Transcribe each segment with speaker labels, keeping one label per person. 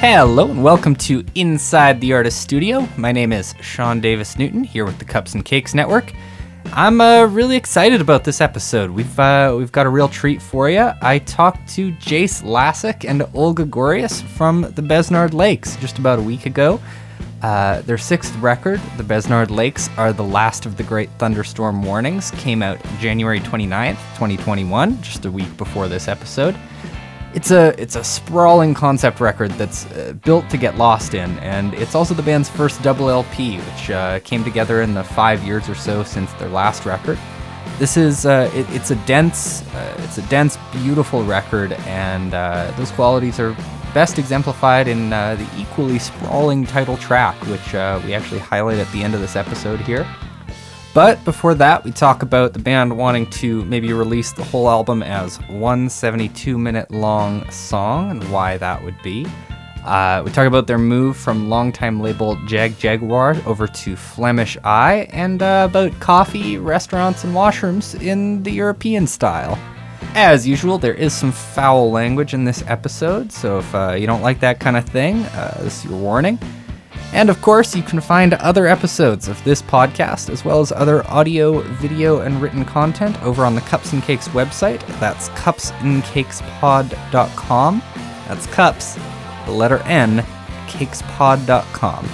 Speaker 1: Hello and welcome to Inside the Artist Studio. My name is Sean Davis Newton here with the Cups and Cakes Network. I'm uh, really excited about this episode. We've uh, we've got a real treat for you. I talked to Jace Lasek and Olga Goreas from the Besnard Lakes just about a week ago. Uh, their sixth record, The Besnard Lakes Are the Last of the Great Thunderstorm Warnings, came out January 29th, 2021, just a week before this episode. It's a it's a sprawling concept record that's uh, built to get lost in, and it's also the band's first double LP, which uh, came together in the five years or so since their last record. This is uh, it, it's a dense uh, it's a dense, beautiful record, and uh, those qualities are best exemplified in uh, the equally sprawling title track, which we actually highlight at the end of this episode here. But before that, we talk about the band wanting to maybe release the whole album as one 72 minute long song and why that would be. Uh, we talk about their move from longtime label Jagjaguwar over to Flemish Eye and uh, about coffee, restaurants, and washrooms in the European style. As usual, there is some foul language in this episode, so if uh, you don't like that kind of thing, uh, this is your warning. And of course, you can find other episodes of this podcast, as well as other audio, video, and written content over on the Cups and Cakes website. That's cupsandcakespod.com. That's cups, the letter N, cakespod.com.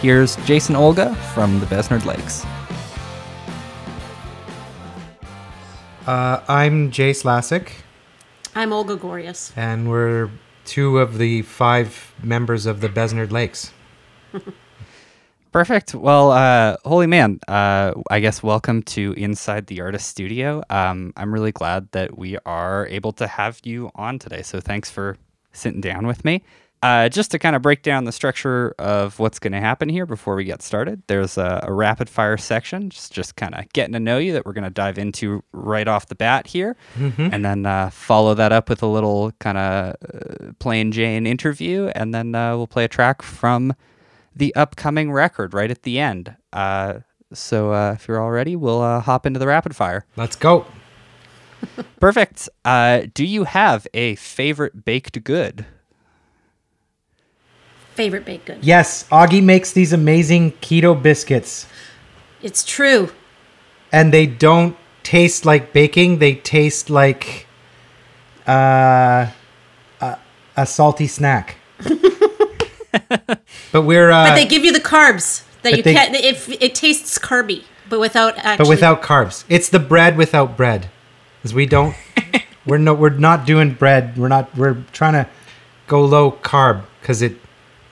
Speaker 1: Here's Jason Olga from the Besnard Lakes.
Speaker 2: Uh, I'm Jace Lasek.
Speaker 3: I'm Olga Goreas.
Speaker 2: And we're two of the five members of the Besnard Lakes.
Speaker 1: Perfect. Well, uh, holy man, uh, I guess welcome to Inside the Artist Studio. Um, I'm really glad that we are able to have you on today. So thanks for sitting down with me. Uh, just to kind of break down the structure of what's going to happen here before we get started, there's a, a rapid fire section, just, just kind of getting to know you that we're going to dive into right off the bat here, mm-hmm. and then uh, follow that up with a little kind of uh, plain Jane interview, and then uh, we'll play a track from the upcoming record right at the end. Uh, so uh, if you're all ready, we'll uh, hop into the rapid fire.
Speaker 2: Let's go.
Speaker 1: Perfect. Uh, do you have a favorite baked good?
Speaker 3: Favorite baked good?
Speaker 2: Yes, Augie makes these amazing keto biscuits.
Speaker 3: It's true.
Speaker 2: And they don't taste like baking; they taste like uh, a, a salty snack. but we're. Uh,
Speaker 3: but they give you the carbs that you they, can't. It, it tastes carby, but without actually.
Speaker 2: But without carbs, it's the bread without bread, because we don't. we're no. We're not doing bread. We're not. We're trying to go low carb because it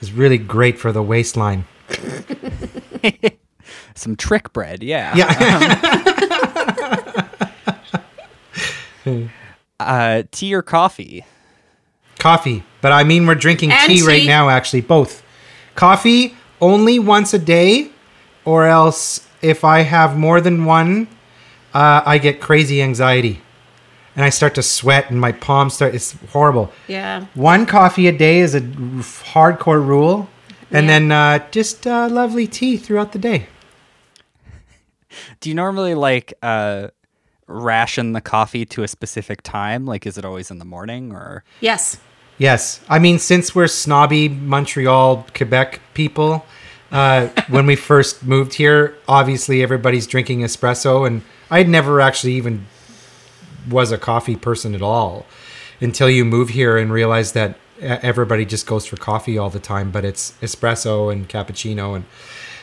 Speaker 2: is really great for the waistline.
Speaker 1: Some trick bread, yeah.
Speaker 2: Yeah.
Speaker 1: Um, uh, tea or coffee?
Speaker 2: Coffee. But I mean, we're drinking tea, tea right now, actually. Both. Coffee only once a day, or else if I have more than one, uh, I get crazy anxiety. And I start to sweat and my palms start, it's horrible.
Speaker 3: Yeah.
Speaker 2: One coffee a day is a hardcore rule. And yeah. then uh, just uh, lovely tea throughout the day.
Speaker 1: Do you normally like uh, ration the coffee to a specific time? Like, is it always in the morning or?
Speaker 3: Yes.
Speaker 2: Yes. I mean, since we're snobby Montreal, Quebec people, uh, when we first moved here, obviously everybody's drinking espresso. And I never actually even was a coffee person at all until you move here and realize that everybody just goes for coffee all the time, but it's espresso and cappuccino. And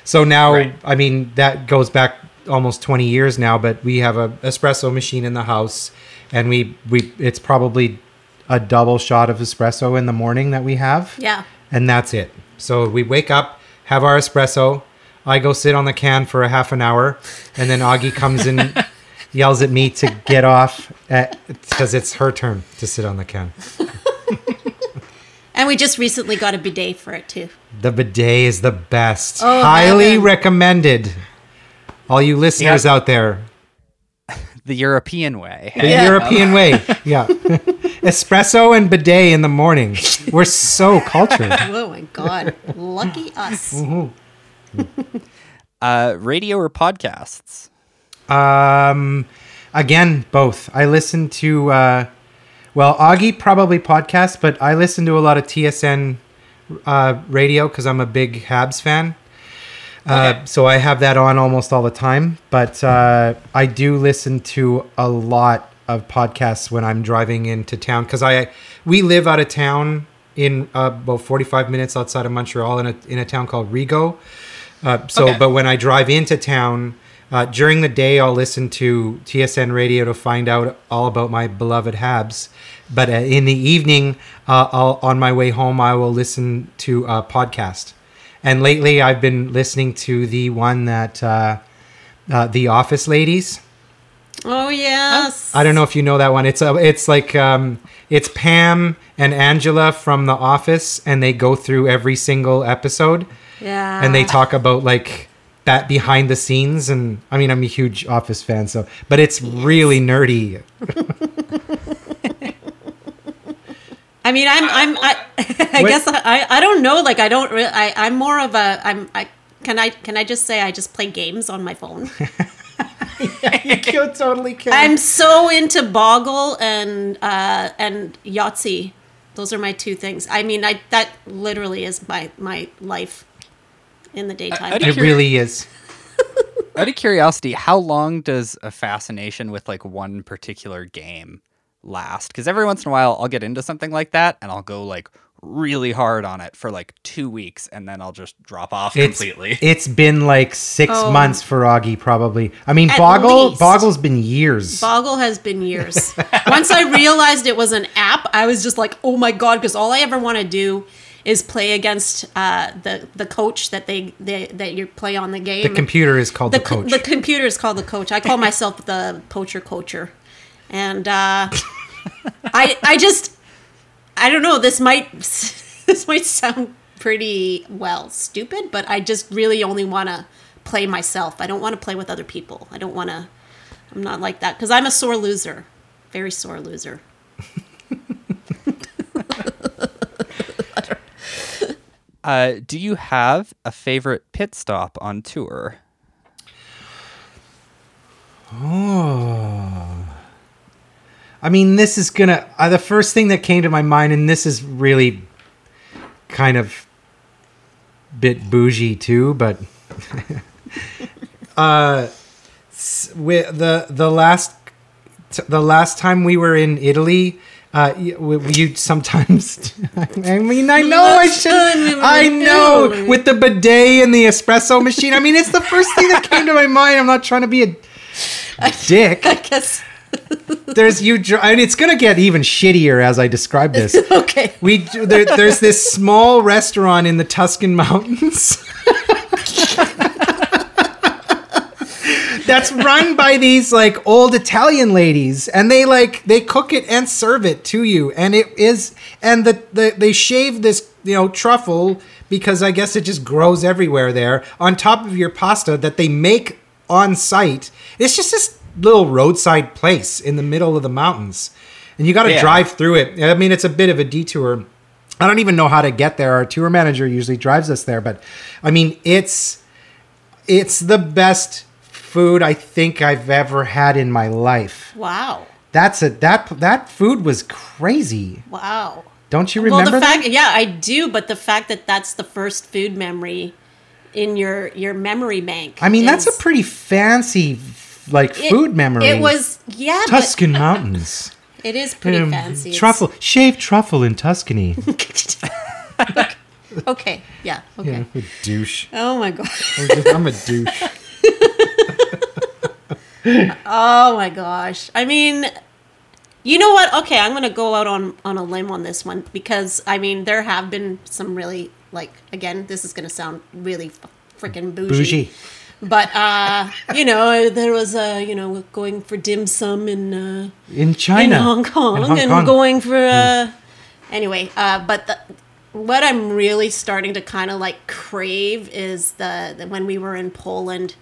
Speaker 2: so now, right. I mean, that goes back almost 20 years now, but we have a espresso machine in the house and we, we, it's probably a double shot of espresso in the morning that we have.
Speaker 3: Yeah.
Speaker 2: And that's it. So we wake up, have our espresso. I go sit on the can for a half an hour, and then Augie comes and yells at me to get off because it's her turn to sit on the can.
Speaker 3: and we just recently got a bidet for it too.
Speaker 2: The bidet is the best. Oh, Highly heaven. recommended. All you listeners yep. out there,
Speaker 1: the European way.
Speaker 2: The yeah. European way. Yeah. Espresso and bidet in the morning. We're so cultured.
Speaker 3: oh my god. Lucky us. Mm-hmm.
Speaker 1: uh, radio or podcasts?
Speaker 2: Um again, both. I listen to uh well, Augie probably podcasts, but I listen to a lot of TSN uh, radio because I'm a big Habs fan. Uh,
Speaker 1: Okay.
Speaker 2: so I have that on almost all the time. But uh, I do listen to a lot of podcasts when I'm driving into town because I we live out of town in uh, about 45 minutes outside of Montreal in a in a town called Rigaud. Uh, so,
Speaker 1: Okay.
Speaker 2: but when I drive into town uh, during the day, I'll listen to TSN radio to find out all about my beloved Habs. But uh, in the evening, uh, I'll, on my way home, I will listen to a podcast. And lately, I've been listening to the one that uh, uh, the Office Ladies.
Speaker 3: Oh yes.
Speaker 2: I don't know if you know that one. It's a, it's like um, it's Pam and Angela from The Office, and they go through every single episode
Speaker 3: Yeah.
Speaker 2: and they talk about like that behind the scenes and i mean i'm a huge office fan so but it's really nerdy
Speaker 3: I mean, I'm, I'm, I, I guess I, I don't know. Like, I don't, re- I, I'm more of a, I'm, I, can I, can I just say I just play games on my phone?
Speaker 2: you totally can
Speaker 3: I'm so into Boggle and, uh, and Yahtzee. Those are my two things. I mean, I, that literally is my, my life in the daytime.
Speaker 1: I- I
Speaker 2: it really is
Speaker 1: Out of curiosity, how long does a fascination with like one particular game last? Because every once in a while, I'll get into something like that, and I'll go like really hard on it for like two weeks, and then I'll just drop off
Speaker 2: it's,
Speaker 1: completely.
Speaker 2: it's been like six
Speaker 3: Oh.
Speaker 2: months for augie probably i mean
Speaker 3: At
Speaker 2: boggle
Speaker 3: least.
Speaker 2: boggle's been years
Speaker 3: Boggle has been years. Once I realized it was an app, I was just like, "Oh my god!" Because all I ever want to do is play against uh, the the coach that they, they that you play on the game.
Speaker 2: the computer is called the,
Speaker 3: the, co-
Speaker 2: coach
Speaker 3: the computer is called the coach. I call myself the poacher coacher, and uh, I I just I don't know. This might this might sound pretty well stupid, but I just really only want to play myself. I don't want to play with other people. I don't want to. I'm not like that because I'm a sore loser, very sore loser.
Speaker 1: Uh, do you have a favorite pit stop on tour?
Speaker 2: I mean this is gonna uh, the first thing that came to my mind and this is really kind of bit bougie too but uh s- wi- the the last the last time we were in italy uh, y- w- you sometimes. I mean, I know I should. I know with the bidet and the espresso machine. I mean, it's the first thing that came to my mind. I'm not trying to be a dick.
Speaker 3: I guess.
Speaker 2: There's you. And it's gonna get even shittier as I describe this.
Speaker 3: Okay.
Speaker 2: We there, there's this small restaurant in the Tuscan mountains. That's run by these like old Italian ladies, and they like they cook it and serve it to you, and it is and the, the they shave this you know truffle because I guess it just grows everywhere there on top of your pasta that they make on site. It's just this little roadside place in the middle of the mountains, and you got to
Speaker 1: Yeah.
Speaker 2: drive through it. I mean, it's a bit of a detour. I don't even know how to get there. Our tour manager usually drives us there, but I mean, it's it's the best food I think I've ever had in my life.
Speaker 3: Wow.
Speaker 2: That's a that that food was crazy.
Speaker 3: Wow.
Speaker 2: Don't you remember
Speaker 3: well, the
Speaker 2: that?
Speaker 3: fact, yeah, I do, but the fact that that's the first food memory in your your memory bank.
Speaker 2: I mean, that's a pretty fancy like
Speaker 3: it-
Speaker 2: food memories.
Speaker 3: It was, yeah,
Speaker 2: Tuscan mountains.
Speaker 3: it is pretty
Speaker 2: Um,
Speaker 3: fancy.
Speaker 2: Truffle, shaved truffle in Tuscany.
Speaker 3: okay, yeah, okay.
Speaker 2: yeah, a douche.
Speaker 3: Oh my god.
Speaker 2: I'm a douche.
Speaker 3: Oh my gosh. I mean, you know what? Okay, I'm gonna go out on on a limb on this one because I mean there have been some really like again this is gonna sound really freaking bougie.
Speaker 2: Bougie.
Speaker 3: But uh, you know, there was uh, you know, going for dim sum in uh,
Speaker 2: In China.
Speaker 3: in Hong Kong,
Speaker 2: In Hong
Speaker 3: and
Speaker 2: Kong.
Speaker 3: Going for uh, anyway. Uh, but the, what I'm really starting to kind of like crave is the, the when we were in Poland,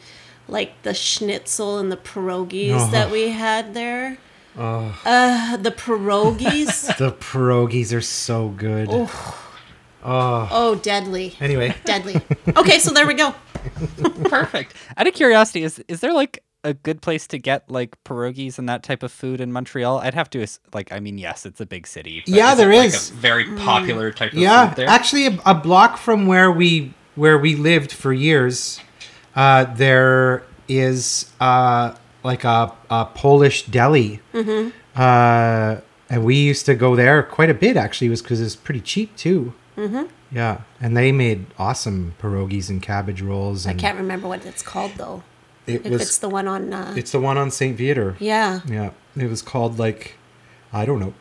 Speaker 3: like the schnitzel and the pierogies
Speaker 2: Oh.
Speaker 3: that we had there. Oh. Uh, the pierogies.
Speaker 2: The pierogies are so good.
Speaker 3: oh, deadly,
Speaker 2: Anyway,
Speaker 3: deadly. Okay, so there we go.
Speaker 1: Perfect. Out of curiosity, is is there like a good place to get like pierogies and that type of food in Montreal? I'd have to like. I mean, yes, it's a big city. but
Speaker 2: Yeah,
Speaker 1: is
Speaker 2: there
Speaker 1: it, like,
Speaker 2: is.
Speaker 1: a very popular type of
Speaker 2: yeah,
Speaker 1: food there.
Speaker 2: actually, a, a block from where we where we lived for years, uh, there is uh, like a, a Polish deli,
Speaker 3: Mm-hmm.
Speaker 2: uh, and we used to go there quite a bit. Actually, was because it's pretty cheap too. Mm-hmm. Yeah, and they made awesome pierogies and cabbage rolls.
Speaker 3: I can't remember what it's called though.
Speaker 2: It
Speaker 3: If
Speaker 2: was.
Speaker 3: it's the one on. Uh,
Speaker 2: it's the one on Saint Viateur.
Speaker 3: yeah.
Speaker 2: Yeah, it was called like, I don't know,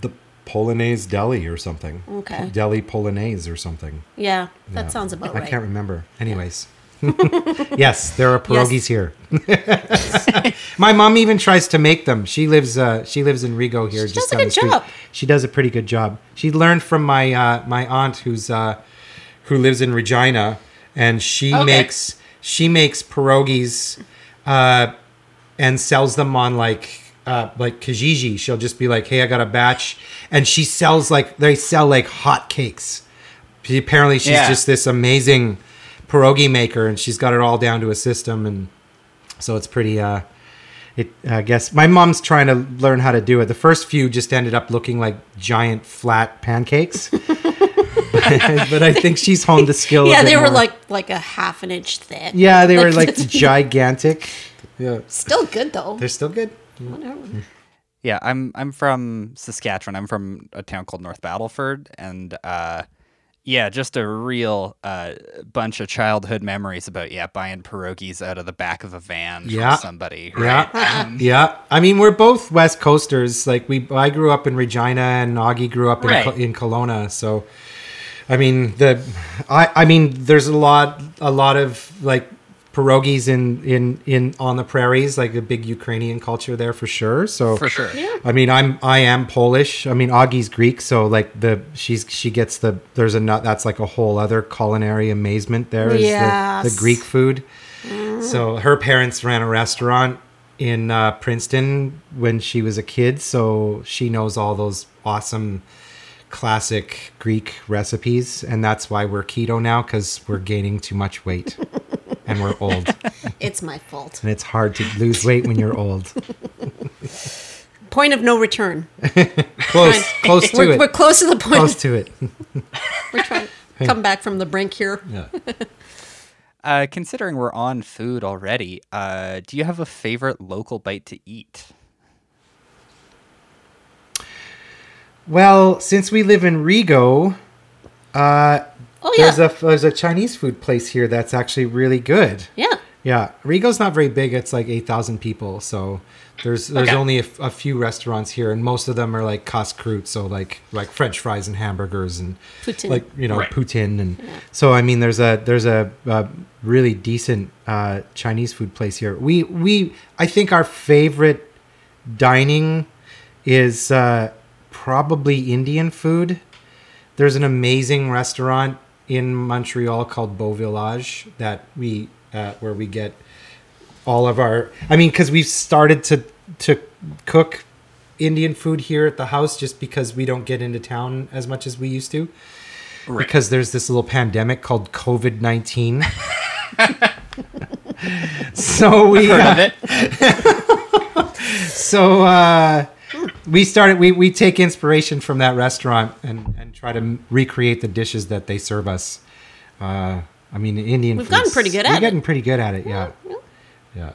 Speaker 2: the Polonaise Deli or something.
Speaker 3: Okay.
Speaker 2: Deli Polonaise or something.
Speaker 3: Yeah, that
Speaker 2: Yeah.
Speaker 3: sounds about
Speaker 2: I
Speaker 3: right.
Speaker 2: can't remember. Anyways. yes, there are pierogies
Speaker 3: Yes.
Speaker 2: here. My mom even tries to make them. She lives uh she lives in Rigaud here
Speaker 3: She
Speaker 2: just
Speaker 3: does a good job.
Speaker 2: She does a pretty good job. She learned from my uh my aunt who's uh who lives in Regina and she
Speaker 1: Okay.
Speaker 2: makes she makes pierogies uh and sells them on like uh like Kijiji. She'll just be like, "Hey, I got a batch." And she sells like they sell like hot cakes. She, apparently she's
Speaker 1: Yeah.
Speaker 2: just this amazing pierogi maker and she's got it all down to a system and so it's pretty uh it i guess my mom's trying to learn how to do it the first few just ended up looking like giant flat pancakes but i think she's honed the skill a
Speaker 3: Yeah,
Speaker 2: bit
Speaker 3: they were
Speaker 2: more.
Speaker 3: like like a half an inch thick.
Speaker 2: yeah they were like gigantic yeah
Speaker 3: Still good though.
Speaker 2: they're still good
Speaker 3: Whatever.
Speaker 1: Yeah, I'm I'm from Saskatchewan. I'm from a town called North Battleford, and uh, yeah, just a real uh, bunch of childhood memories about yeah buying pierogies out of the back of a van
Speaker 2: Yeah.
Speaker 1: from somebody.
Speaker 2: Yeah,
Speaker 1: Right?
Speaker 2: yeah. I mean, we're both West Coasters. Like we, I grew up in Regina, and Augie grew up in
Speaker 1: Right.
Speaker 2: In Kelowna. So, I mean, the, I, I mean, there's a lot, a lot of like pierogies in in in on the prairies, like a big Ukrainian culture there for sure. So
Speaker 1: For sure.
Speaker 3: Yeah.
Speaker 2: I mean, I'm I am Polish. I mean, Augie's Greek, so like the she's she gets the there's a nut that's like a whole other culinary amazement. There is the, the Greek food. So her parents ran a restaurant in uh, Princeton when she was a kid, so she knows all those awesome classic Greek recipes, and that's why we're keto now because we're gaining too much weight and we're old,
Speaker 3: It's my fault.
Speaker 2: and it's hard to lose weight when you're old.
Speaker 3: Point of no return.
Speaker 2: Close, close to
Speaker 3: We're,
Speaker 2: it.
Speaker 3: we're close to the point.
Speaker 2: close to it.
Speaker 3: We're trying to come back from the brink here.
Speaker 2: Yeah.
Speaker 1: Uh, considering we're on food already, uh, do you have a favorite local bite to eat?
Speaker 2: Well, since we live in Rigaud, uh,
Speaker 3: Oh yeah.
Speaker 2: there's a there's a Chinese food place here that's actually really good.
Speaker 3: yeah.
Speaker 2: Yeah, Rigaud's not very big. It's like eight thousand people, so there's there's
Speaker 1: Okay.
Speaker 2: only a, f- a few restaurants here, and most of them are like casse-croûte, so like like French fries and hamburgers and
Speaker 3: Poutine.
Speaker 2: like you know
Speaker 1: Right.
Speaker 2: poutine, and so I mean there's a there's a, a really decent uh, Chinese food place here. We we I think our favorite dining is uh, probably Indian food. There's an amazing restaurant in Montreal called Beau Village that we uh, where we get all of our. I mean, because we've started to to cook Indian food here at the house just because we don't get into town as much as we used to.
Speaker 1: Right.
Speaker 2: Because there's this little pandemic called COVID nineteen. so we
Speaker 1: Heard
Speaker 2: uh,
Speaker 1: of it?
Speaker 2: so uh, we started. We, we take inspiration from that restaurant and, and try to m- recreate the dishes that they serve us. Uh, I mean, Indian.
Speaker 3: We've gotten pretty good at it.
Speaker 2: We're
Speaker 3: at it.
Speaker 2: getting pretty good at it. Yeah, yeah.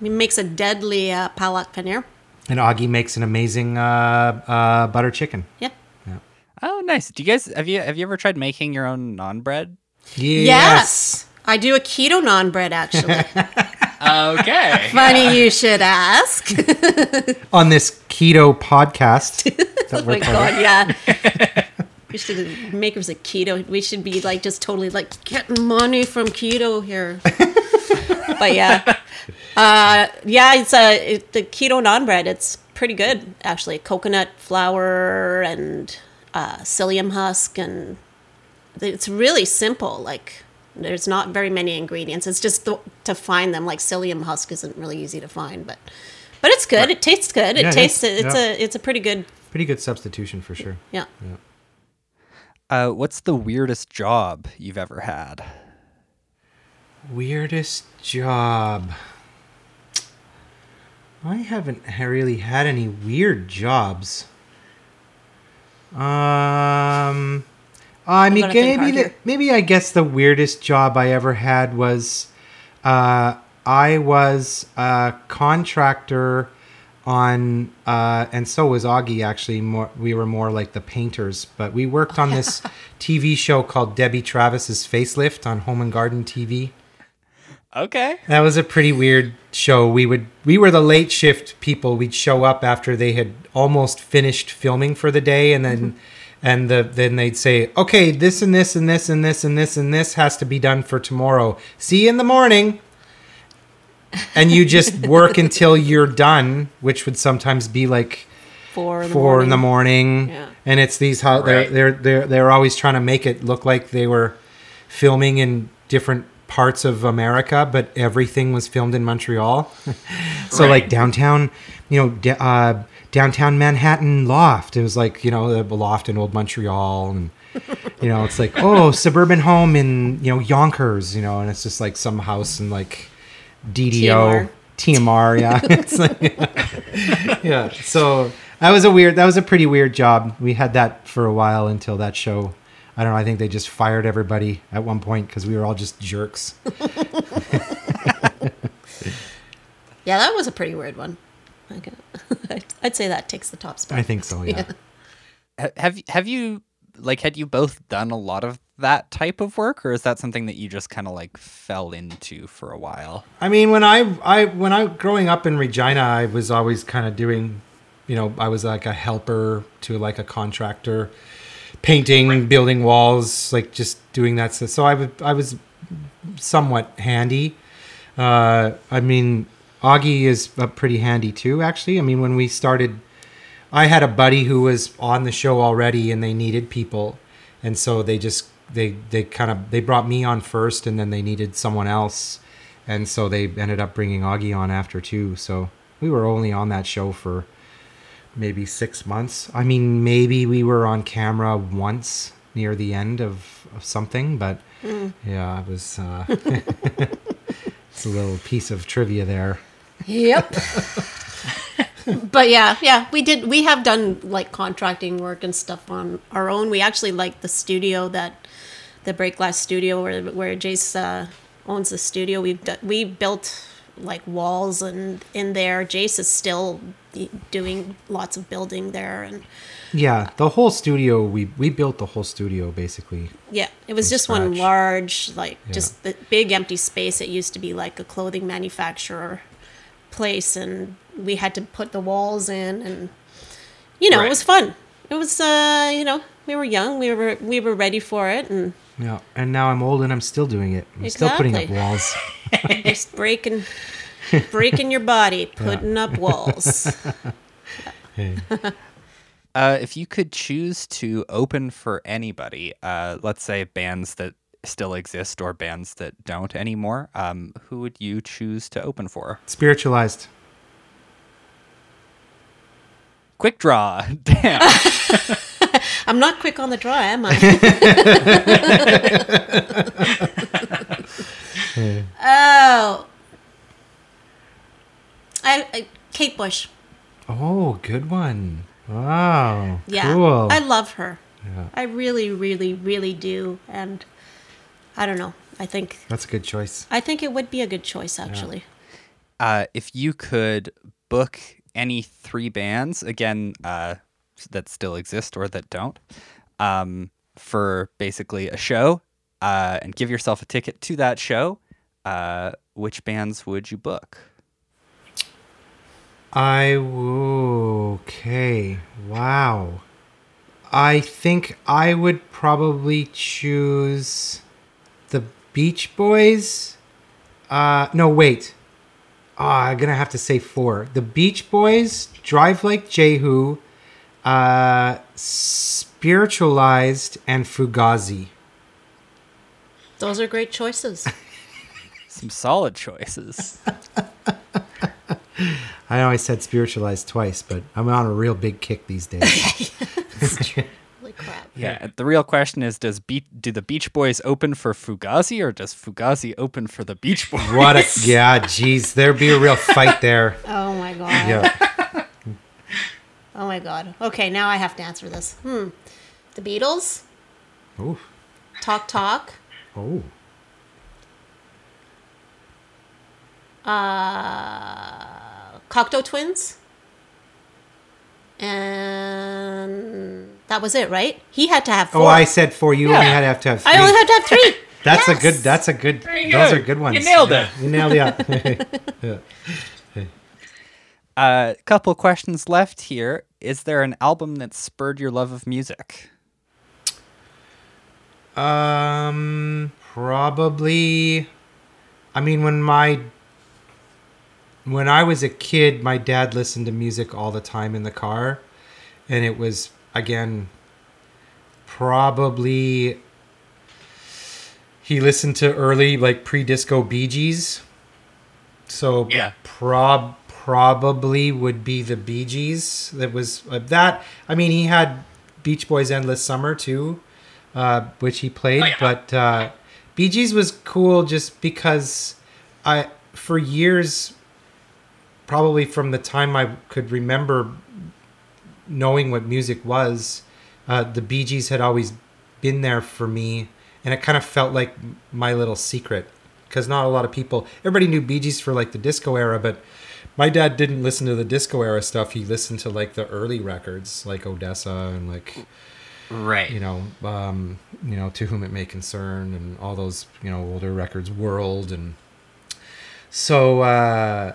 Speaker 3: He makes a deadly uh, palak paneer.
Speaker 2: And Augie makes an amazing uh, uh, butter chicken.
Speaker 3: Yeah. yeah.
Speaker 1: Oh, nice. Do you guys have you have you ever tried making your own naan bread?
Speaker 3: Yes. I do a keto naan bread actually.
Speaker 1: Okay.
Speaker 3: Funny you should ask.
Speaker 2: On this keto podcast.
Speaker 3: oh my
Speaker 2: part of.
Speaker 3: god, yeah. We should makers a keto. We should be like just totally like getting money from keto here. but yeah, uh, yeah, it's a it, the keto naan bread. It's pretty good actually. Coconut flour and uh, psyllium husk, and it's really simple. Like there's not very many ingredients. It's just the, to find them. Like psyllium husk isn't really easy to find, but but it's good. It tastes good. It
Speaker 2: Yeah, it
Speaker 3: tastes.
Speaker 2: is.
Speaker 3: It's
Speaker 2: Yeah.
Speaker 3: a it's a pretty good.
Speaker 2: Pretty good substitution for sure.
Speaker 3: Yeah.
Speaker 1: Uh, what's the weirdest job you've ever had?
Speaker 2: Weirdest job. I haven't really had any weird jobs. Um, I mean, maybe the, maybe I guess the weirdest job I ever had was, uh, I was a contractor on, uh, and so was Augie. Actually, more we were more like the painters, but we worked on this TV show called Debbie Travis's Facelift on Home and Garden TV.
Speaker 1: Okay.
Speaker 2: That was a pretty weird show. We would we were the late shift people. We'd show up after they had almost finished filming for the day, and then and the then they'd say, "Okay, this and this and this and this and this and this has to be done for tomorrow. See you in the morning." And you just work until you're done, which would sometimes be like
Speaker 3: Four in the
Speaker 2: four
Speaker 3: morning.
Speaker 2: in the morning.
Speaker 3: Yeah.
Speaker 2: And it's these how they're
Speaker 1: Right.
Speaker 2: they're they're they're always trying to make it look like they were filming in different parts of America, but everything was filmed in Montreal. so
Speaker 1: Right.
Speaker 2: like downtown, you know, uh, downtown Manhattan loft. It was like you know the loft in old Montreal, and you know it's like oh suburban home in you know Yonkers, you know, and it's just like some house in like DDO. TMR, yeah. It's like- yeah. So that was a weird. That was a pretty weird job. We had that for a while until that show. I don't know. I think they just fired everybody at one point because we were all just jerks.
Speaker 3: Yeah, that was a pretty weird one. Okay. I'd- I'd say that takes the top spot.
Speaker 2: I think so. Yeah.
Speaker 1: Ha- Have have you like had you both done a lot of that type of work, or is that something that you just kind of like fell into for a while?
Speaker 2: I mean, when I I when I growing up in Regina, I was always kind of doing, you know, I was like a helper to like a contractor, painting, building walls, like just doing that. stuff. So I would I was somewhat handy. Uh, I mean, Augie is uh, pretty handy too. Actually, I mean, when we started, I had a buddy who was on the show already, and they needed people, and so they just they they kind of they brought me on first, and then they needed someone else, and so they ended up bringing Augie on after too. So we were only on that show for maybe six months. I mean, maybe we were on camera once near the end of, of something, but yeah, it was. Uh, it's a little piece of trivia there.
Speaker 3: Yep. but yeah, yeah, we did. We have done like contracting work and stuff on our own. We actually like the studio that the Break Glass Studio, where where Jace uh, owns the studio. We've done, we built like walls and in there. Jace is still doing lots of building there, and
Speaker 2: Yeah, the whole studio we we built the whole studio basically.
Speaker 3: yeah, it was just one large like
Speaker 2: Yeah.
Speaker 3: just the big empty space. It used to be like a clothing manufacturer place, and we had to put the walls in, and you know
Speaker 1: Right.
Speaker 3: it was fun. It was uh you know we were young, we were we were ready for it, and
Speaker 2: Yeah, and now I'm old and I'm still doing it. I'm still putting up walls.
Speaker 3: just breaking breaking your body, putting up walls.
Speaker 1: Uh, if you could choose to open for anybody, uh, let's say bands that still exist or bands that don't anymore, um, who would you choose to open for?
Speaker 2: Spiritualized.
Speaker 1: Quick draw. Damn.
Speaker 3: I'm not quick on the draw, am I? oh, I, I Kate Bush.
Speaker 2: Oh, good one. Wow.
Speaker 3: Yeah,
Speaker 2: Cool.
Speaker 3: I love her.
Speaker 2: Yeah.
Speaker 3: I really, really, really do, and I don't know. I think
Speaker 2: That's a good choice.
Speaker 3: I think it would be a good choice, actually.
Speaker 1: uh, if you could book any three bands, again, uh, that still exist or that don't, um, for basically a show, uh, and give yourself a ticket to that show, uh, which bands would you book?
Speaker 2: I okay. Wow. I think I would probably choose the Beach Boys. Uh no, wait. Ah, I'm gonna have to say four. The Beach Boys, Drive Like Jehu, uh, Spiritualized, and Fugazi.
Speaker 3: Those are great choices.
Speaker 1: Some solid choices.
Speaker 2: I know I said spiritualized twice, but I'm on a real big kick these days.
Speaker 3: Holy crap!
Speaker 1: Yeah, the real question is: Does Be- do the Beach Boys open for Fugazi, or does Fugazi open for the Beach Boys?
Speaker 2: What a yeah, jeez, there'd be a real fight there.
Speaker 3: Oh my god.
Speaker 2: Yeah.
Speaker 3: Oh my god. Okay, now I have to answer this. Hmm. The Beatles,
Speaker 2: Ooh.
Speaker 3: Talk Talk,
Speaker 2: Oh.
Speaker 3: uh, Cocteau Twins, and that was it, right? He had to have four.
Speaker 2: Oh, I said for you only had to have to have three.
Speaker 3: I only had to have three.
Speaker 2: that's
Speaker 3: Yes.
Speaker 2: a good. That's a good.
Speaker 1: you
Speaker 2: Those
Speaker 1: go.
Speaker 2: are good ones.
Speaker 1: You nailed
Speaker 2: Yeah,
Speaker 1: it.
Speaker 2: You nailed it. yeah.
Speaker 1: A uh, couple questions left here. Is there an album that spurred your love of music?
Speaker 2: Um, probably. I mean, when my when I was a kid, my dad listened to music all the time in the car, and it was again probably he listened to early like pre-disco Bee Gees. So
Speaker 1: Yeah.
Speaker 2: prob probably would be the Bee Gees. That was uh, that. I mean, he had Beach Boys Endless Summer too, uh, which he played.
Speaker 1: Oh, yeah.
Speaker 2: But uh, Bee Gees was cool just because I for years, probably from the time I could remember knowing what music was, uh, the Bee Gees had always been there for me, and it kind of felt like my little secret because not a lot of people. Everybody knew Bee Gees for like the disco era, but my dad didn't listen to the disco era stuff. He listened to like the early records, like Odessa and like
Speaker 1: Right.
Speaker 2: you know, um, you know, to whom it may concern, and all those you know older records, World, and so uh,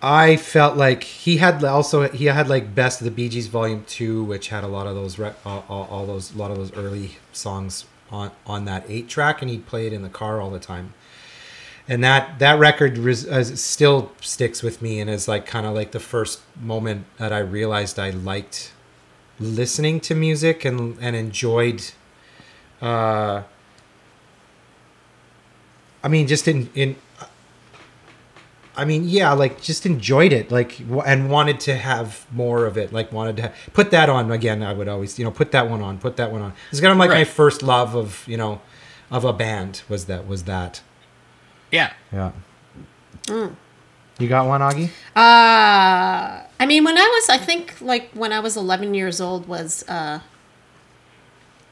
Speaker 2: I felt like he had also he had like Best of the Bee Gees Volume Two, which had a lot of those all, all those a lot of those early songs on on that eight track, and he'd play it in the car all the time. And that that record res, uh, still sticks with me, and is like kind of like the first moment that I realized I liked listening to music and and enjoyed uh I mean just in in I mean yeah like just enjoyed it like and wanted to have more of it like wanted to ha- put that on again I would always you know put that one on put that one on. It's kind of like my first love of you know of a band was that was that.
Speaker 1: Yeah.
Speaker 2: yeah. You got one Augie?
Speaker 3: Uh, I mean, when I was, I think, like when I was 11 years old, was uh,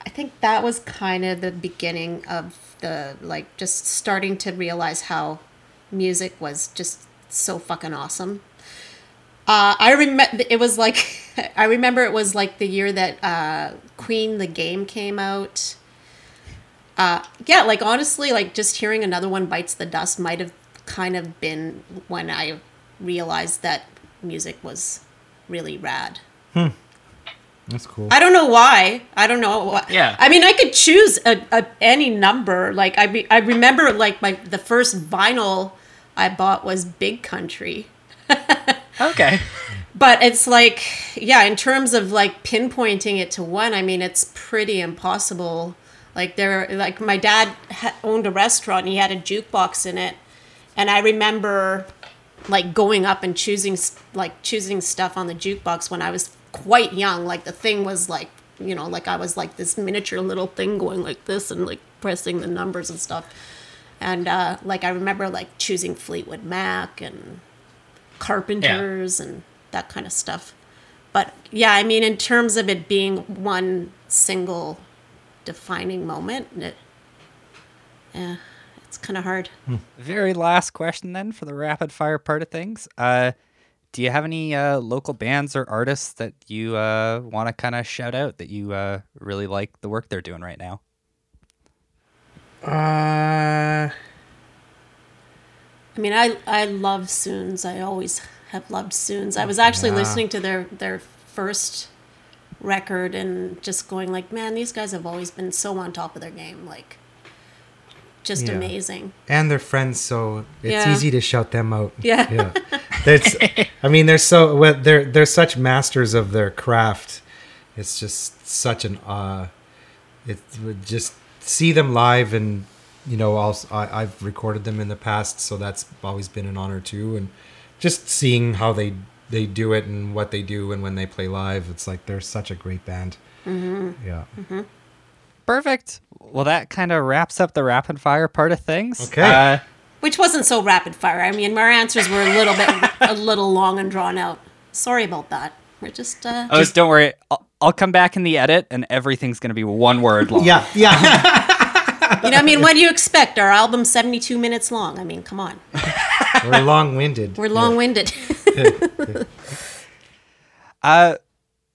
Speaker 3: I think that was kind of the beginning of the like just starting to realize how music was just so fucking awesome. Uh, I remember it was like I remember it was like the year that uh, Queen the Game came out. Uh, yeah, like honestly, like just hearing another one bites the dust might have kind of been when I realized that music was really rad.
Speaker 2: That's cool
Speaker 3: I don't know why. I don't know. Why.
Speaker 1: Yeah.
Speaker 3: I mean, I could choose a, a any number. Like I, be, I remember like my the first vinyl I bought was Big Country.
Speaker 1: Okay.
Speaker 3: But it's like, yeah, in terms of like pinpointing it to one, I mean, it's pretty impossible. Like there, like my dad ha- owned a restaurant. And he had a jukebox in it, and I remember like going up and choosing like choosing stuff on the jukebox when I was quite young. Like the thing was like, you know, like I was like this miniature little thing going like this and like pressing the numbers and stuff. And uh, like I remember like choosing Fleetwood Mac and carpenters and that kind of stuff. But yeah, I mean, in terms of it being one single defining moment, it, yeah, it's kind of hard.
Speaker 1: Very last question then for the rapid fire part of things. Uh, do you have any uh, local bands or artists that you uh, want to kind of shout out that you uh, really like the work they're doing right now?
Speaker 2: uh
Speaker 3: I mean, I I love Suuns. I always have loved Suuns. I was actually
Speaker 2: Yeah.
Speaker 3: listening to their their first record and just going like, man, these guys have always been so on top of their game, like just
Speaker 2: Yeah.
Speaker 3: amazing.
Speaker 2: and they're friends, so it's
Speaker 3: Yeah.
Speaker 2: easy to shout them out.
Speaker 3: Yeah.
Speaker 2: yeah. That's, I mean, they're so well, they're they're such masters of their craft. It's just such an uh, it would just see them live, and you know, also I, I've recorded them in the past, so that's always been an honor too. And just seeing how they they do it and what they do, and when they play live, it's like they're such a great band. Mm-hmm. Yeah.
Speaker 1: Perfect. Well, that kind of wraps up the rapid fire part of things.
Speaker 2: Okay.
Speaker 1: Uh,
Speaker 3: Which wasn't so rapid fire. I mean, our answers were a little bit, a little long and drawn out. Sorry about that. We're just, uh,
Speaker 1: oh, don't worry. I'll, I'll come back in the edit, and everything's gonna be one word long.
Speaker 2: Yeah, yeah.
Speaker 3: you know, I mean, what do you expect? Our album's 72 minutes long. I mean, come on.
Speaker 2: We're long-winded.
Speaker 3: We're long winded.
Speaker 1: Uh,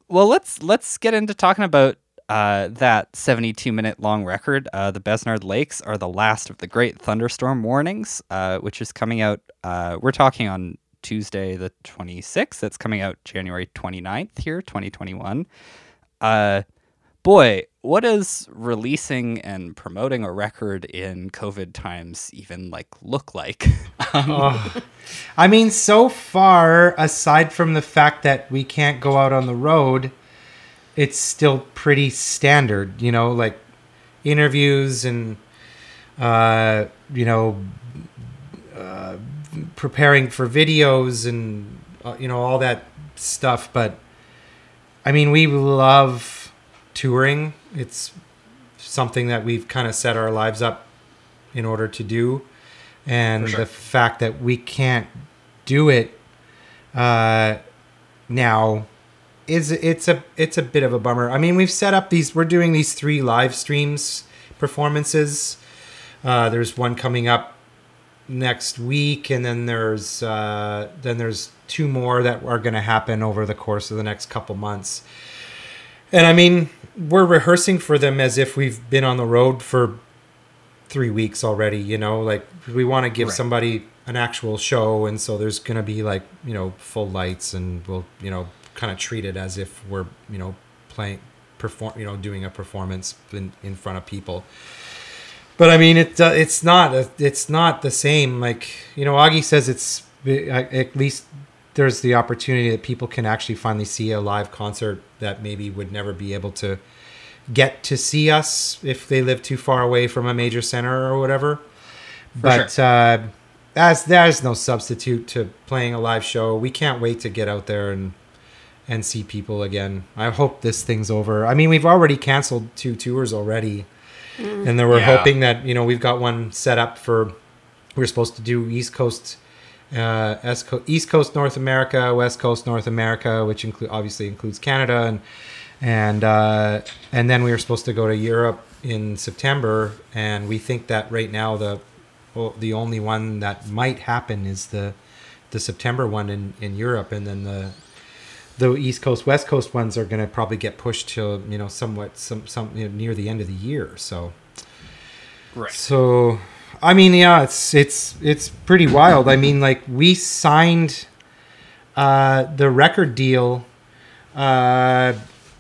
Speaker 1: well, let's let's get into talking about uh, that 72 minute long record. Uh, the Besnard Lakes are the last of the great thunderstorm warnings, uh, which is coming out. Uh, we're talking on Tuesday, the 26th. It's coming out January 29th here, 2021. Uh, boy, what does releasing and promoting a record in COVID times even like look like?
Speaker 2: I mean, so far, aside from the fact that we can't go out on the road, it's still pretty standard. You know, like interviews and uh, you know, uh, preparing for videos and uh, you know all that stuff. But I mean, we love touring. It's something that we've kind of set our lives up in order to do, and the fact that we can't do it uh, now is it's a it's a bit of a bummer. I mean, we've set up these. We're doing these three live streams performances. Uh, there's one coming up next week, and then there's uh, then there's two more that are going to happen over the course of the next couple months. And I mean, we're rehearsing for them as if we've been on the road for three weeks already. You know, like we want to give
Speaker 1: Right.
Speaker 2: somebody an actual show, and so there's going to be like you know full lights, and we'll you know kind of treat it as if we're you know playing perform you know doing a performance in, in front of people. But I mean, it uh, it's not a, it's not the same. Like you know, Augie says it's at least there's the opportunity that people can actually finally see a live concert that maybe would never be able to get to see us if they live too far away from a major center or whatever. But uh, as there's no substitute to playing a live show, we can't wait to get out there and and see people again. I hope this thing's over. I mean, we've already canceled two tours already, and then we're
Speaker 1: Yeah.
Speaker 2: hoping that you know we've got one set up for. We're supposed to do East Coast, uh, East Co- East Coast North America, West Coast North America, which include obviously includes Canada, and and uh, and then we were supposed to go to Europe in September, and we think that right now the well, the only one that might happen is the the September one in, in Europe, and then the the East Coast West Coast ones are going to probably get pushed to you know somewhat some some you know, near the end of the year. So
Speaker 1: Right.
Speaker 2: so I mean yeah, it's it's it's pretty wild. I mean like we signed uh, the record deal. Uh,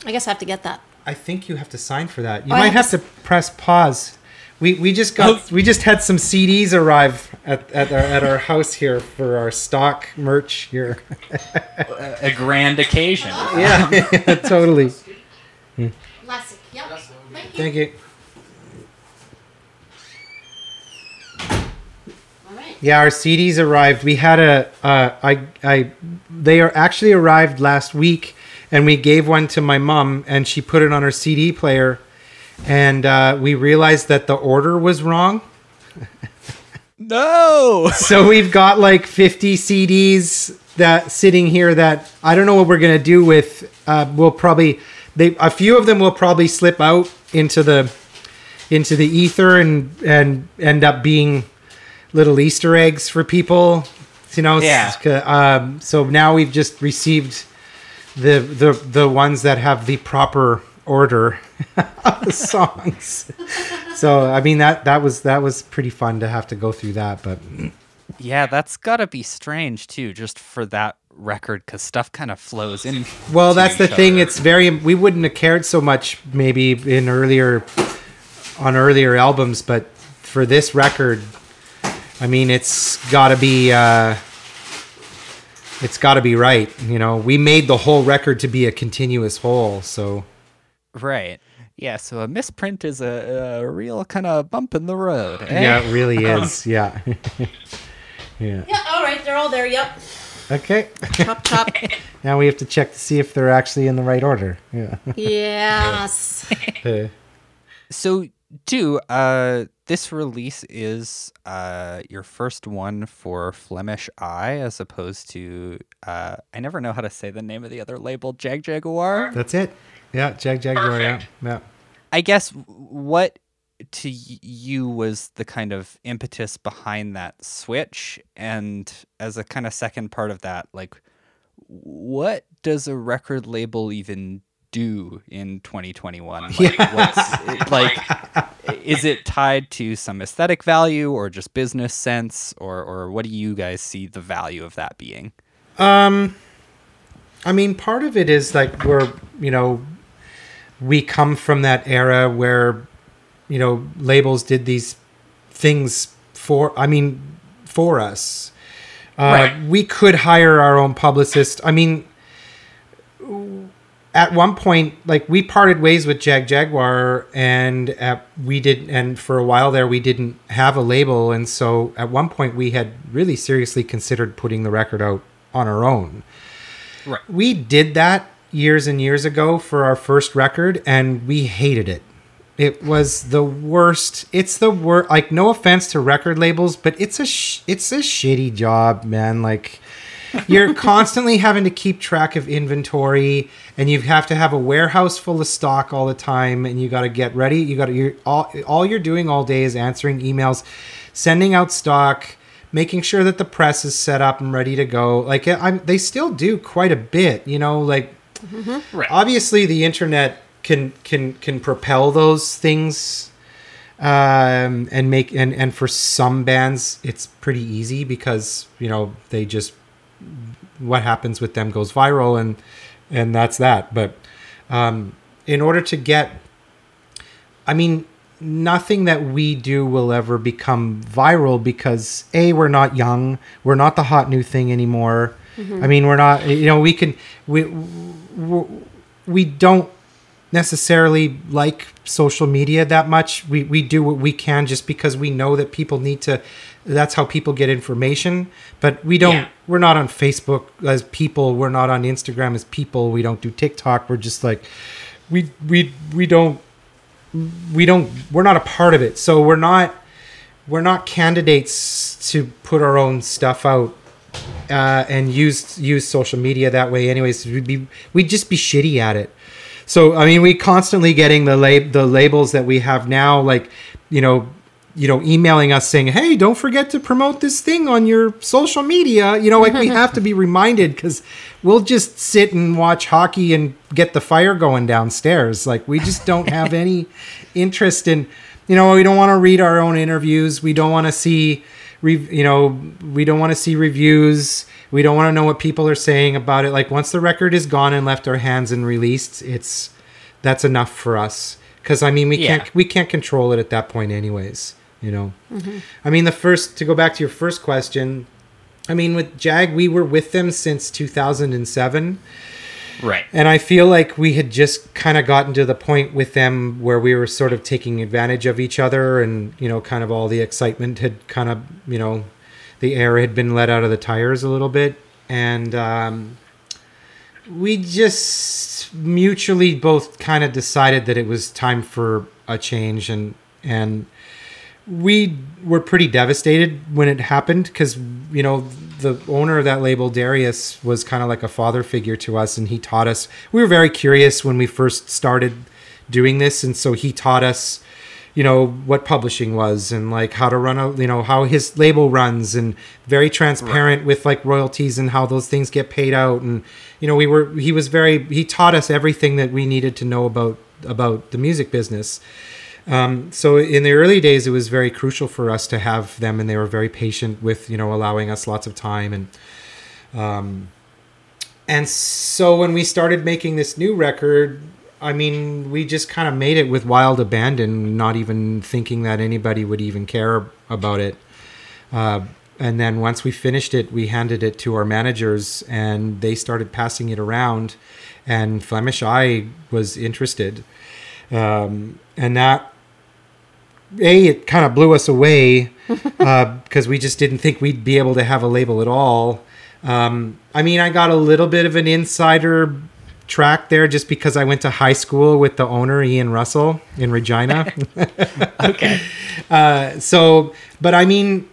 Speaker 3: I guess I have to get that.
Speaker 2: I think you have to sign for that. You
Speaker 3: Oh,
Speaker 2: might
Speaker 3: have
Speaker 2: have to press pause. We, we just got we just had some CDs arrive at, at our at our house here for our stock merch here.
Speaker 1: A grand occasion.
Speaker 2: Yeah, totally.
Speaker 3: Classic. Yep. Thank you.
Speaker 2: Thank you. Yeah, our CDs arrived. We had a uh, I I they are actually arrived last week, and we gave one to my mom, and she put it on her CD player, and uh, we realized that the order was wrong.
Speaker 1: No.
Speaker 2: so we've got like 50 CDs that sitting here that I don't know what we're gonna do with. Uh, we'll probably they a few of them will probably slip out into the into the ether and and end up being little Easter eggs for people. You know,
Speaker 1: Yeah.
Speaker 2: Um, so now we've just received the the the ones that have the proper order of the songs. so I mean that that was that was pretty fun to have to go through that, but
Speaker 1: Yeah, that's gotta be strange too, just for that record, because stuff kind of flows in.
Speaker 2: well, that's the
Speaker 1: each
Speaker 2: thing.
Speaker 1: other.
Speaker 2: It's very we wouldn't have cared so much maybe in earlier on earlier albums, but for this record, I mean, it's got to be uh, it's got to be right. You know, we made the whole record to be a continuous whole, so.
Speaker 1: Right. Yeah, so a misprint is a, a real kind of bump in the road. eh?
Speaker 2: Yeah, it really is. Yeah. yeah.
Speaker 3: Yeah. All right. They're all there. Yep.
Speaker 2: Okay.
Speaker 3: Chop chop.
Speaker 2: now we have to check to see if they're actually in the right order. Yeah.
Speaker 3: yes.
Speaker 1: So, do uh, this release is uh, your first one for Flemish Eye, as opposed to uh, I never know how to say the name of the other label, Jagjaguwar.
Speaker 2: That's it. Yeah, Jagjaguwar. Yeah,
Speaker 4: Perfect.
Speaker 2: yeah.
Speaker 1: I guess what to y- you was the kind of impetus behind that switch, and as a kind of second part of that, like, what does a record label even do in 2021? Like, what's it- like, is it tied to some aesthetic value or just business sense, or or what do you guys see the value of that being?
Speaker 2: Um, I mean, part of it is like we're, you know, we come from that era where, you know, labels did these things for, I mean, for us. Uh,
Speaker 4: Right.
Speaker 2: We could hire our own publicist. I mean, at one point, like we parted ways with Jagjaguwar, and at, we did, and for a while there, we didn't have a label, and so at one point, we had really seriously considered putting the record out on our own.
Speaker 1: Right.
Speaker 2: We did that years and years ago for our first record, and we hated it. It was the worst. It's the worst. Like, no offense to record labels, but it's a sh- it's a shitty job, man. Like, you're constantly having to keep track of inventory, and you have to have a warehouse full of stock all the time, and you got to get ready. You got to you're all all you're doing all day is answering emails, sending out stock, making sure that the press is set up and ready to go. Like, I'm they still do quite a bit, you know, like
Speaker 4: Right.
Speaker 2: obviously the internet can can can propel those things um and make and and for some bands it's pretty easy because you know they just what happens with them goes viral and and that's that but um in order to get i mean nothing that we do will ever become viral because a we're not young we're not the hot new thing anymore i mean we're not you know we can we we, we don't necessarily like social media that much. We we do what we can just because we know that people need to that's how people get information. But we don't
Speaker 4: Yeah.
Speaker 2: we're not on facebook as people. We're not on instagram as people. We don't do tiktok. We're just like we we we don't we don't we're not a part of it. So we're not we're not candidates to put our own stuff out uh, and use use social media that way anyways we'd be we'd just be shitty at it. So i mean we constantly getting the lab the labels that we have now like you know you know emailing us saying hey don't forget to promote this thing on your social media. You know like we have to be reminded because we'll just sit and watch hockey and get the fire going downstairs. Like we just don't have any interest in you know we don't want to read our own interviews. We don't want to see you know we don't want to see reviews. We don't want to know what people are saying about it. Like once the record is gone and left our hands and released it's that's enough for us. Because i mean we
Speaker 1: Yeah.
Speaker 2: can't we can't control it at that point anyways you know? Mm-hmm. I mean the first to go back to your first question i mean with jag we were with them since 2007
Speaker 1: Right.
Speaker 2: and I feel like we had just kind of gotten to the point with them where we were sort of taking advantage of each other and, you know, kind of all the excitement had kind of, you know, the air had been let out of the tires a little bit. And um, we just mutually both kind of decided that it was time for a change. And, and we were pretty devastated when it happened because, you know, the owner of that label, Darius, was kind of like a father figure to us, and he taught us. We were very curious when we first started doing this, and so he taught us, you know, what publishing was and like how to run a, you know, how his label runs, and very transparent with like royalties and how those things get paid out, and you know, we were he was very he taught us everything that we needed to know about about the music business. Um, so in the early days, it was very crucial for us to have them, and they were very patient with you know allowing us lots of time and um, and so when we started making this new record, I mean, we just kind of made it with wild abandon, not even thinking that anybody would even care about it. Uh, and then once we finished it, we handed it to our managers, and they started passing it around. And Flemish Eye was interested, um, and that a it kind of blew us away because we just didn't think we'd be able to have a label at all. Um, I mean, I got a little bit of an insider track there just because I went to high school with the owner Ian Russell in Regina.
Speaker 1: Okay.
Speaker 2: so, but I mean,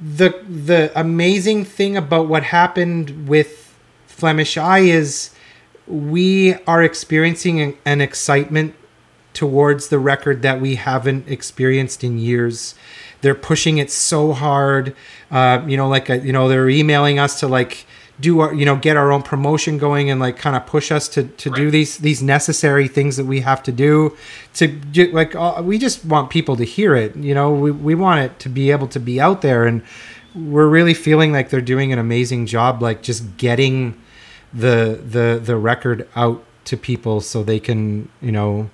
Speaker 2: the the amazing thing about what happened with Flemish Eye is we are experiencing an, an excitement towards the record that we haven't experienced in years. They're pushing it so hard. Uh, you know, like uh, you know, they're emailing us to like do our you know get our own promotion going and like kind of push us to to do these these necessary things that we have to do to ju- like uh, we just want people to hear it you know we, we want it to be able to be out there and we're really feeling like they're doing an amazing job like just getting the the the record out to people so they can you know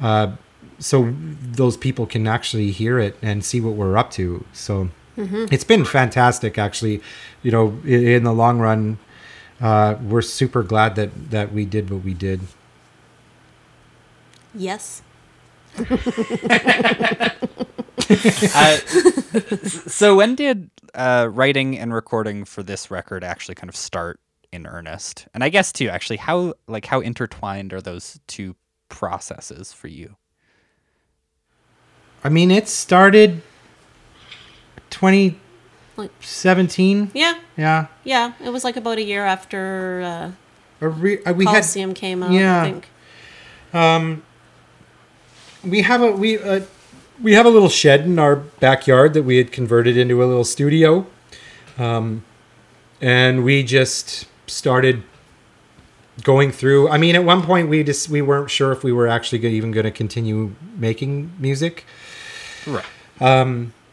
Speaker 2: uh, so those people can actually hear it and see what we're up to so it's been fantastic actually you know in, in the long run uh, we're super glad that that we did what we did
Speaker 3: Yes.
Speaker 1: Uh, so when did uh, writing and recording for this record actually kind of start in earnest? And I guess too, actually, how like how intertwined are those two processes for you?
Speaker 2: i mean it started 2017
Speaker 3: yeah,
Speaker 2: yeah
Speaker 3: yeah. It was like about a year after uh,
Speaker 2: Or re- uh, we had
Speaker 3: Coliseum came out.
Speaker 2: yeah.
Speaker 3: I think.
Speaker 2: we have a we uh, we have a little shed in our backyard that we had converted into a little studio, um, and we just started going through. I mean, at one point we just we weren't sure if we were actually even going to continue making music,
Speaker 1: Right.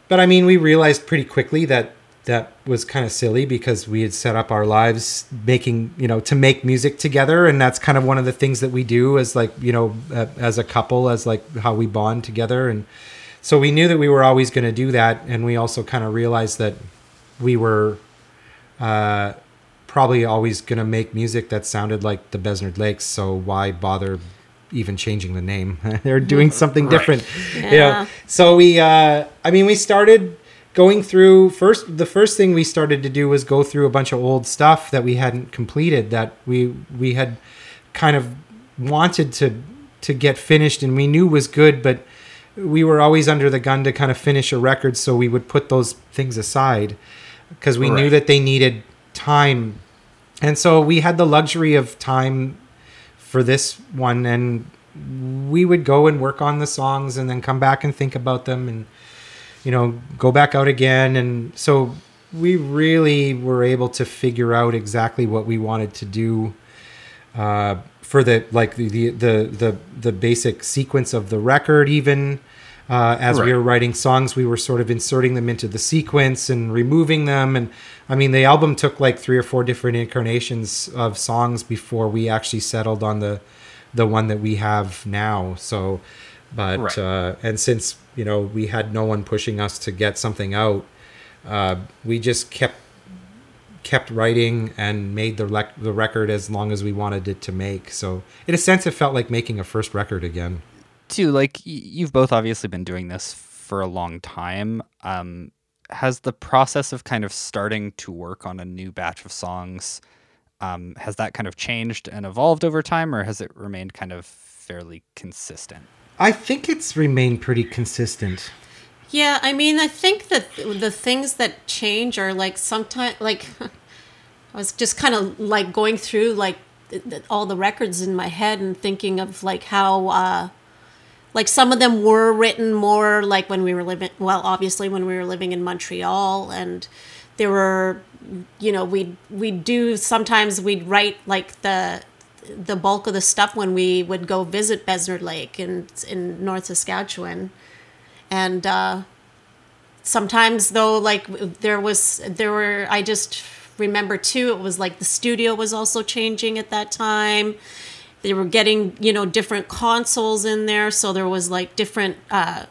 Speaker 2: but I mean, we realized pretty quickly that that was kind of silly because we had set up our lives making, you know, to make music together, and that's kind of one of the things that we do as like, you know, uh, as a couple, as like how we bond together, and so we knew that we were always going to do that, and we also kind of realized that we were uh, probably always going to make music that sounded like the Besnard Lakes. So why bother even changing the name? They're doing something different. You know?
Speaker 3: Yeah.
Speaker 2: So we, uh, I mean, we started going through first. The first thing we started to do was go through a bunch of old stuff that we hadn't completed that we we had kind of wanted to to get finished and we knew was good, but we were always under the gun to kind of finish a record, so we would put those things aside because we knew that they needed time. And so we had the luxury of time for this one and we would go and work on the songs and then come back and think about them and you know go back out again. And so we really were able to figure out exactly what we wanted to do uh, for the like the, the the the basic sequence of the record even uh, as we were writing songs we were sort of inserting them into the sequence and removing them. And i mean the album took like three or four different incarnations of songs before we actually settled on the the one that we have now so but
Speaker 1: Right.
Speaker 2: uh, and since you know we had no one pushing us to get something out uh, we just kept kept writing and made the lec- the record as long as we wanted it to make. So in a sense, it felt like making a first record again.
Speaker 1: Too, like y- you've both obviously been doing this for a long time. Um, has the process of kind of starting to work on a new batch of songs um, has that kind of changed and evolved over time, or has it remained kind of fairly consistent?
Speaker 2: I think it's remained pretty consistent.
Speaker 3: Yeah, I mean, I think that the things that change are like sometimes like I was just kind of like going through like th- th- all the records in my head and thinking of like how uh like some of them were written more like when we were living well obviously when we were living in Montreal and there were you know we we'd do sometimes we'd write like the the bulk of the stuff when we would go visit Besnard Lake in in North Saskatchewan. And uh, sometimes though like there was there were i just remember too it was like the studio was also changing at that time they were getting you know different consoles in there so there was like different uh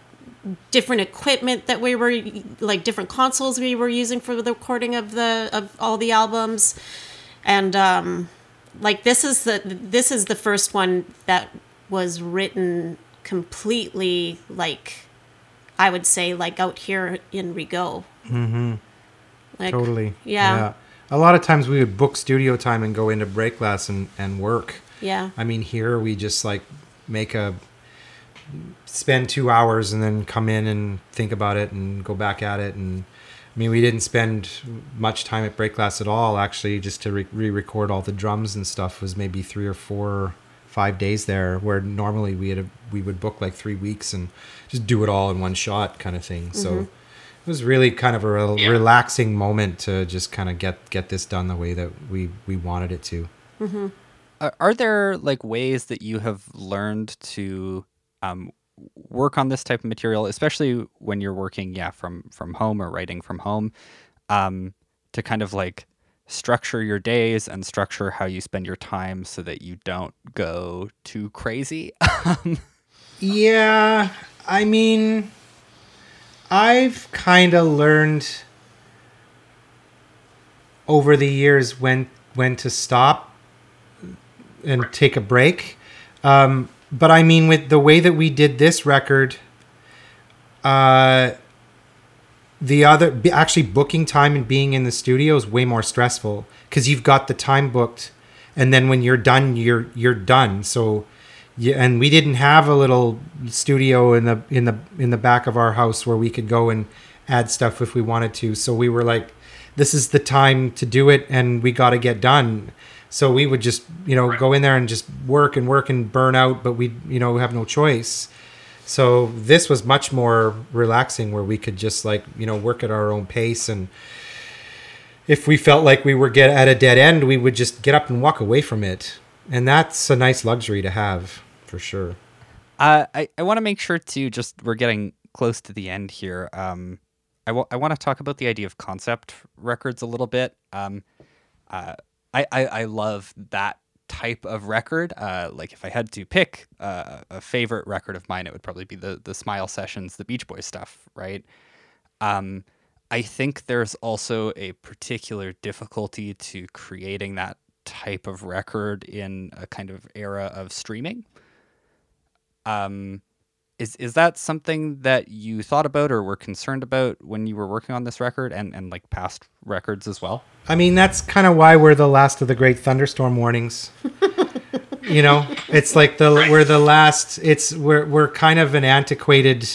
Speaker 3: different equipment that we were like different consoles we were using for the recording of the of all the albums and um like this is the this is the first one that was written completely like I would say like out here in Rigaud. Mm-hmm. Like,
Speaker 2: Totally.
Speaker 3: Yeah.
Speaker 2: A lot of times we would book studio time and go into Breakglass and, and work.
Speaker 3: Yeah.
Speaker 2: I mean, here we just like make a spend two hours and then come in and think about it and go back at it. And I mean, we didn't spend much time at Breakglass at all. Actually, just to re- re-record all the drums and stuff was maybe three or four, five days there. Where normally we had a, we would book like three weeks and just do it all in one shot, kind of thing. So mm-hmm. it was really kind of a rel-
Speaker 4: Yeah.
Speaker 2: relaxing moment to just kind of get get this done the way that we we wanted it to.
Speaker 1: Are, are there like ways that you have learned to um, work on this type of material, especially when you're working, yeah, from from home or writing from home, um, to kind of like structure your days and structure how you spend your time so that you don't go too crazy?
Speaker 2: Yeah, I mean, I've kind of learned over the years when when to stop and take a break. Um, but I mean, with the way that we did this record, uh, the other actually booking time and being in the studio is way more stressful because you've got the time booked, and then when you're done, you're you're done. So, yeah, and we didn't have a little studio in the in the in the back of our house where we could go and add stuff if we wanted to. So we were like, this is the time to do it, and we got to get done. So we would just you know go in there and just work and work and burn out, but we you know have no choice. So this was much more relaxing where we could just like, you know, work at our own pace and if we felt like we were get at a dead end, we would just get up and walk away from it. And that's a nice luxury to have for sure.
Speaker 1: Uh, I, I want to make sure to just we're getting close to the end here. Um, I wa- I want to talk about the idea of concept records a little bit. Um, uh, I, I I love that type of record. Uh, like if I had to pick uh, a favorite record of mine, it would probably be the the Smile Sessions, the Beach Boys stuff, right? Um, I think there's also a particular difficulty to creating that type of record in a kind of era of streaming. Um, is is that something that you thought about or were concerned about when you were working on this record and and like past records as well?
Speaker 2: I mean, that's kind of why we're the last of the great thunderstorm warnings. you know, it's like the we're the last. It's we're we're kind of an antiquated.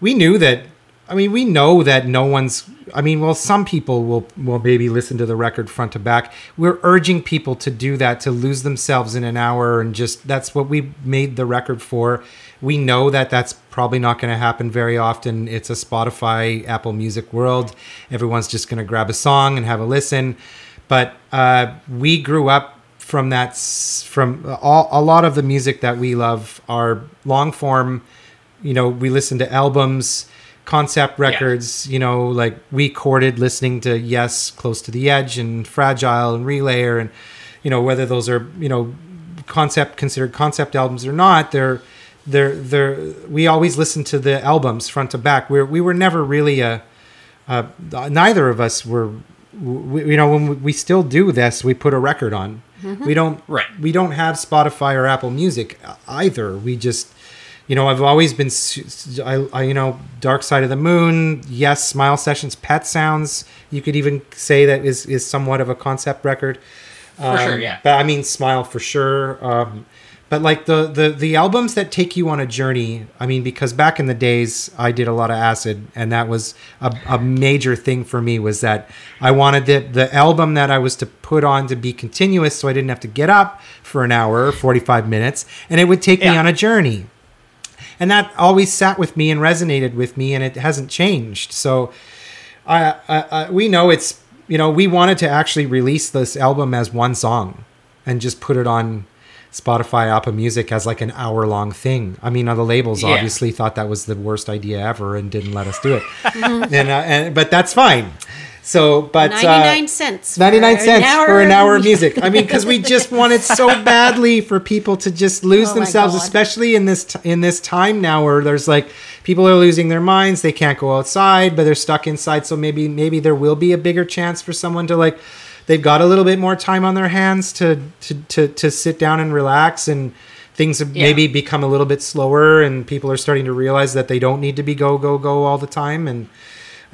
Speaker 2: We knew that. I mean, we know that no one's. I mean, well, some people will will maybe listen to the record front to back. We're urging people to do that to lose themselves in an hour and just that's what we made the record for. We know that that's probably not going to happen very often. It's a Spotify, Apple Music world. Everyone's just going to grab a song and have a listen. But uh, we grew up from that from all, a lot of the music that we love are long form you know we listen to albums concept records you know like we courted listening to yes close to the edge and fragile and relayer and you know whether those are you know concept considered concept albums or not they're they're they're we always listen to the albums front to back. We we were never really a uh, neither of us were we, you know when we, we still do this we put a record on. We don't
Speaker 4: Right.
Speaker 2: we don't have spotify or apple music either. We just you know i've always been I, I you know dark side of the moon yes smile sessions pet sounds you could even say that is is somewhat of a concept record.
Speaker 4: For sure,
Speaker 2: Um,
Speaker 4: yeah.
Speaker 2: but i mean smile for sure. Um but like the, the the albums that take you on a journey i mean because back in the days i did a lot of acid and that was a, a major thing for me was that i wanted the, the album that i was to put on to be continuous so i didn't have to get up for an hour or 45 minutes and it would take me on a journey. And that always sat with me and resonated with me and it hasn't changed. So I, I, I we know it's you know we wanted to actually release this album as one song and just put it on Spotify, Apple Music as like an hour long thing. I mean, the labels
Speaker 4: Yeah.
Speaker 2: obviously thought that was the worst idea ever and didn't let us do it. and, uh, and but that's fine. So, but uh,
Speaker 3: 99 cents. for
Speaker 2: 99
Speaker 3: an
Speaker 2: cents
Speaker 3: hour
Speaker 2: for an
Speaker 3: of
Speaker 2: hour of music. I mean, because we just wanted so badly for people to just lose
Speaker 3: Oh
Speaker 2: themselves, especially in this t- in this time now where there's like people are losing their minds. They can't go outside, but they're stuck inside. So maybe maybe there will be a bigger chance for someone to like they've got a little bit more time on their hands to to to, to sit down and relax and. Things have
Speaker 4: Yeah.
Speaker 2: maybe become a little bit slower, and people are starting to realize that they don't need to be go go go all the time, and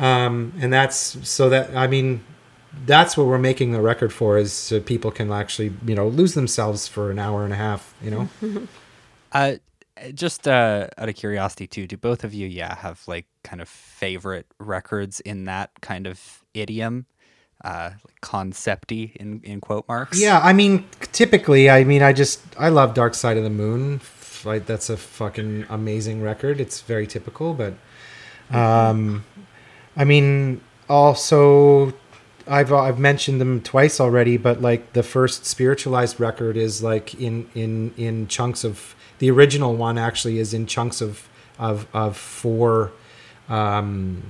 Speaker 2: um, and that's so that I mean, that's what we're making the record for is so people can actually you know lose themselves for an hour and a half you know
Speaker 1: Uh, just uh, out of curiosity too, do both of you, yeah, have like kind of favorite records in that kind of idiom, uh, concepty in in quote marks?
Speaker 2: yeah i mean typically i mean i just i love dark side of the moon like that's a fucking amazing record it's very typical but um i mean also i've i've mentioned them twice already but like the first spiritualized record is like in in in chunks of the original one actually is in chunks of of of four um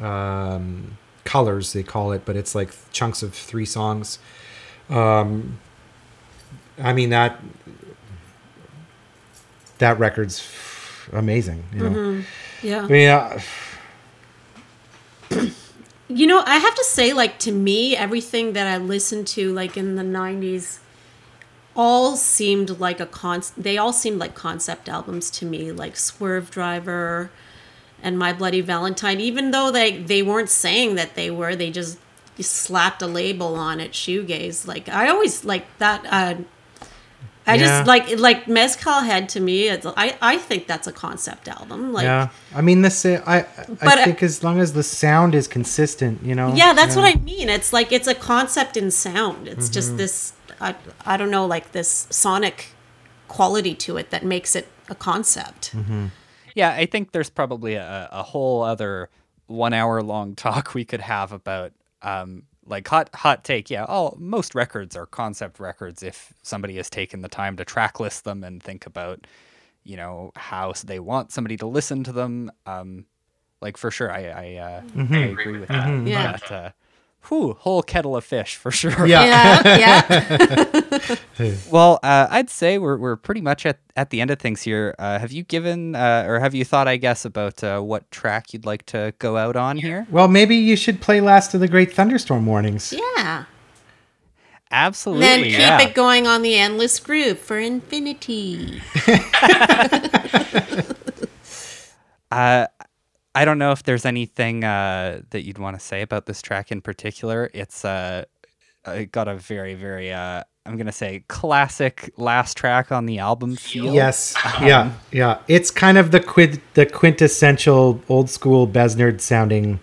Speaker 2: um colors they call it but it's like chunks of three songs um i mean that that record's amazing you know
Speaker 3: Yeah.
Speaker 2: i mean uh,
Speaker 3: You know, I have to say, like, to me, everything that I listened to, like, in the 90s, all seemed like a con. They all seemed like concept albums to me, like Swervedriver and My Bloody Valentine. Even though they, they weren't saying that they were, they just slapped a label on it, shoegaze. Like, I always like that. Uh, I
Speaker 2: Yeah.
Speaker 3: just like like Mezcal Head to me. It's, I I think that's a concept album. Like,
Speaker 2: yeah i mean this i i
Speaker 3: But, uh,
Speaker 2: think as long as the sound is consistent you know
Speaker 3: Yeah, that's what I mean. It's like it's a concept in sound. It's just this I, I don't know like this sonic quality to it that makes it a concept.
Speaker 1: Yeah, I think there's probably a, a whole other one hour long talk we could have about um like hot hot take. Yeah, all most records are concept records if somebody has taken the time to track list them and think about you know how they want somebody to listen to them. Um, like for sure, I I, uh, I agree with that.
Speaker 3: Yeah.
Speaker 1: But, uh, whew, whole kettle of fish for sure.
Speaker 2: Yeah.
Speaker 3: Yeah, yeah.
Speaker 1: Well, uh, I'd say we're we're pretty much at, at the end of things here. Uh, have you given uh, or have you thought, I guess, about uh, what track you'd like to go out on here?
Speaker 2: well maybe you should play last of the great thunderstorm warnings
Speaker 3: yeah.
Speaker 1: Absolutely.
Speaker 3: Then keep
Speaker 1: yeah.
Speaker 3: it going on the endless groove for infinity.
Speaker 1: Uh, I don't know if there's anything uh, that you'd want to say about this track in particular. It's uh, it got a very, very, uh, I'm going to say, classic last track on the album feel.
Speaker 2: Yes. yeah. Yeah. It's kind of the quid the quintessential old school Besnard sounding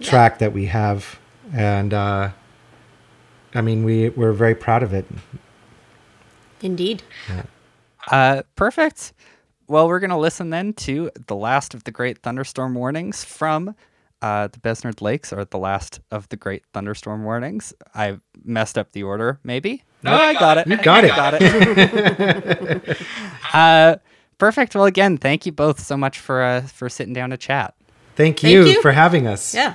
Speaker 2: track that we have. And uh I mean we we're very proud of it.
Speaker 3: Indeed.
Speaker 1: Uh, perfect. Well, we're going to listen then to the last of the great thunderstorm warnings from uh, the Besnard Lakes, or the last of the great thunderstorm warnings. I messed up the order, maybe. No, I got it.
Speaker 2: You got it.
Speaker 1: got it. uh, perfect. Well, again, thank you both so much for uh, for sitting down to chat.
Speaker 2: Thank
Speaker 3: Thank
Speaker 2: you,
Speaker 3: you.
Speaker 2: for having us.
Speaker 3: Yeah.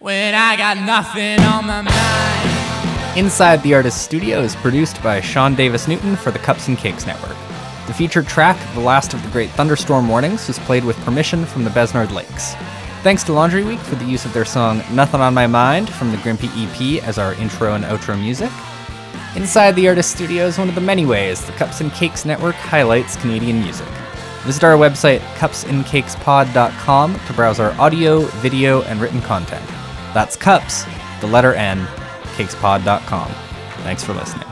Speaker 4: When I got nothing on my mind.
Speaker 1: Inside the Artist Studio is produced by Sean Davis Newton for the Cups and Cakes Network. The featured track, The Last of the Great Thunderstorm Warnings, was played with permission from the Besnard Lakes. Thanks to Laundry Week for the use of their song Nothing on My Mind from the Grimpy EP as our intro and outro music. Inside the Artist Studio is one of the many ways the Cups and Cakes Network highlights Canadian music. Visit our website, cupsncakespod.com, to browse our audio, video, and written content. That's cups, the letter N, cakespod.com. Thanks for listening.